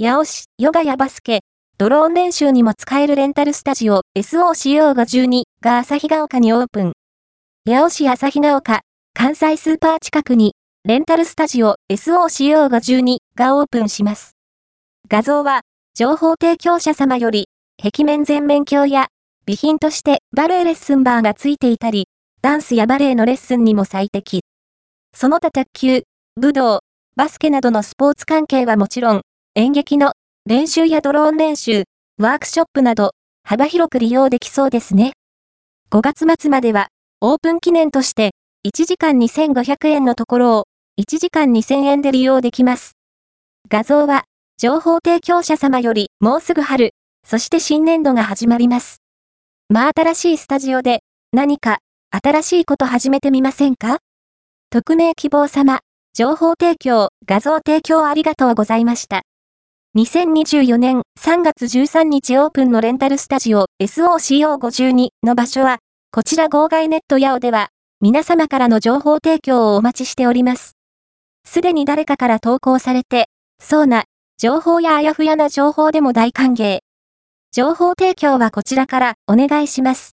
八尾市、ヨガやバスケ、ドローン練習にも使えるレンタルスタジオ SOCO52 が旭ヶ丘にオープン。八尾市旭ヶ丘、関西スーパー近くに、レンタルスタジオ SOCO52 がオープンします。画像は、情報提供者様より、壁面全面鏡や、備品としてバレエレッスンバーが付いていたり、ダンスやバレエのレッスンにも最適。その他卓球、武道、バスケなどのスポーツ関係はもちろん、演劇の練習やドローン練習、ワークショップなど、幅広く利用できそうですね。5月末までは、オープン記念として、1時間2500円のところを、1時間2000円で利用できます。画像は、情報提供者様より、もうすぐ春、そして新年度が始まります。まあ新しいスタジオで、何か、新しいこと始めてみませんか？匿名希望様、情報提供、画像提供ありがとうございました。2024年3月13日オープンのレンタルスタジオ SOCO52 の場所は、こちら号外ネットヤオでは、皆様からの情報提供をお待ちしております。すでに誰かから投稿されて、そうな、情報やあやふやな情報でも大歓迎。情報提供はこちらからお願いします。